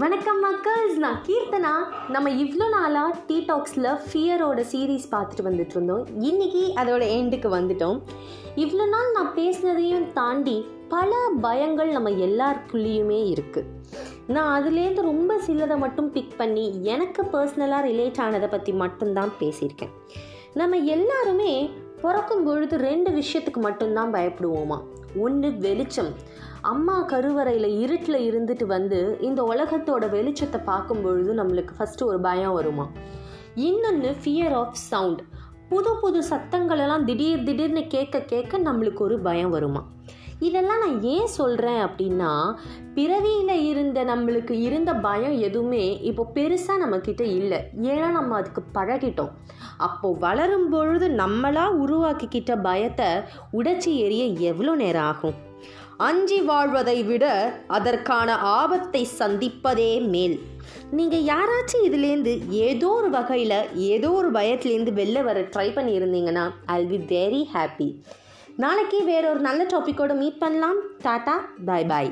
வணக்கம் மக்கள்ஸ் நான் கீர்த்தனா. நம்ம இவ்வளோ நாளாக டீ டாக்ஸில் ஃபியரோட சீரீஸ் பார்த்துட்டு வந்துட்டு இருந்தோம் இன்றைக்கி அதோட எண்டுக்கு வந்துட்டோம். இவ்வளோ நாள் நான் பேசினதையும் தாண்டி பல பயங்கள் நம்ம எல்லாருக்குள்ளேயுமே இருக்குது நான் அதுலேருந்து ரொம்ப சிலதை மட்டும் பிக் பண்ணி எனக்கு பர்சனலாக ரிலேட் ஆனதை பற்றி மட்டும்தான் பேசியிருக்கேன். நம்ம எல்லாருமே பிறக்கும் பொழுது ரெண்டு விஷயத்துக்கு மட்டும்தான் பயப்படுவோமா? ஒன்று வெளிச்சம். அம்மா கருவறையில் இருட்டில் இருந்துட்டு வந்து இந்த உலகத்தோட வெளிச்சத்தை பார்க்கும் பொழுது நம்மளுக்கு ஃபஸ்ட்டு ஒரு பயம் வருமா? இன்னொன்று ஃபியர் ஆஃப் சவுண்ட் புது புது சத்தங்களெல்லாம் திடீர் திடீர்னு கேட்க கேட்க நம்மளுக்கு ஒரு பயம் வருமா? இதெல்லாம் நான் ஏன் சொல்கிறேன் அப்படின்னா பிறவியில் இருந்த நம்மளுக்கு இருந்த பயம் எதுவுமே இப்போ பெருசாக நம்மக்கிட்ட இல்லை. ஏன்னா நம்ம அதுக்கு பழகிட்டோம். அப்போது வளரும் பொழுது நம்மளாக உருவாக்கிக்கிட்ட பயத்தை உடைச்சி எரிய எவ்வளோ நேரம் ஆகும்? அஞ்சி வாழ்வதை விட அதற்கான ஆபத்தை சந்திப்பதே மேல். நீங்கள் யாராச்சும் இதுலேருந்து ஏதோ ஒரு வகையில் ஏதோ ஒரு பயத்துலேருந்து வெளில வர ட்ரை பண்ணியிருந்தீங்கன்னா ஐ பி வெரி ஹாப்பி நாளைக்கு வேறொரு நல்ல டாப்பிக்கோட மீட் பண்ணலாம். டாட்டா பாய் பாய்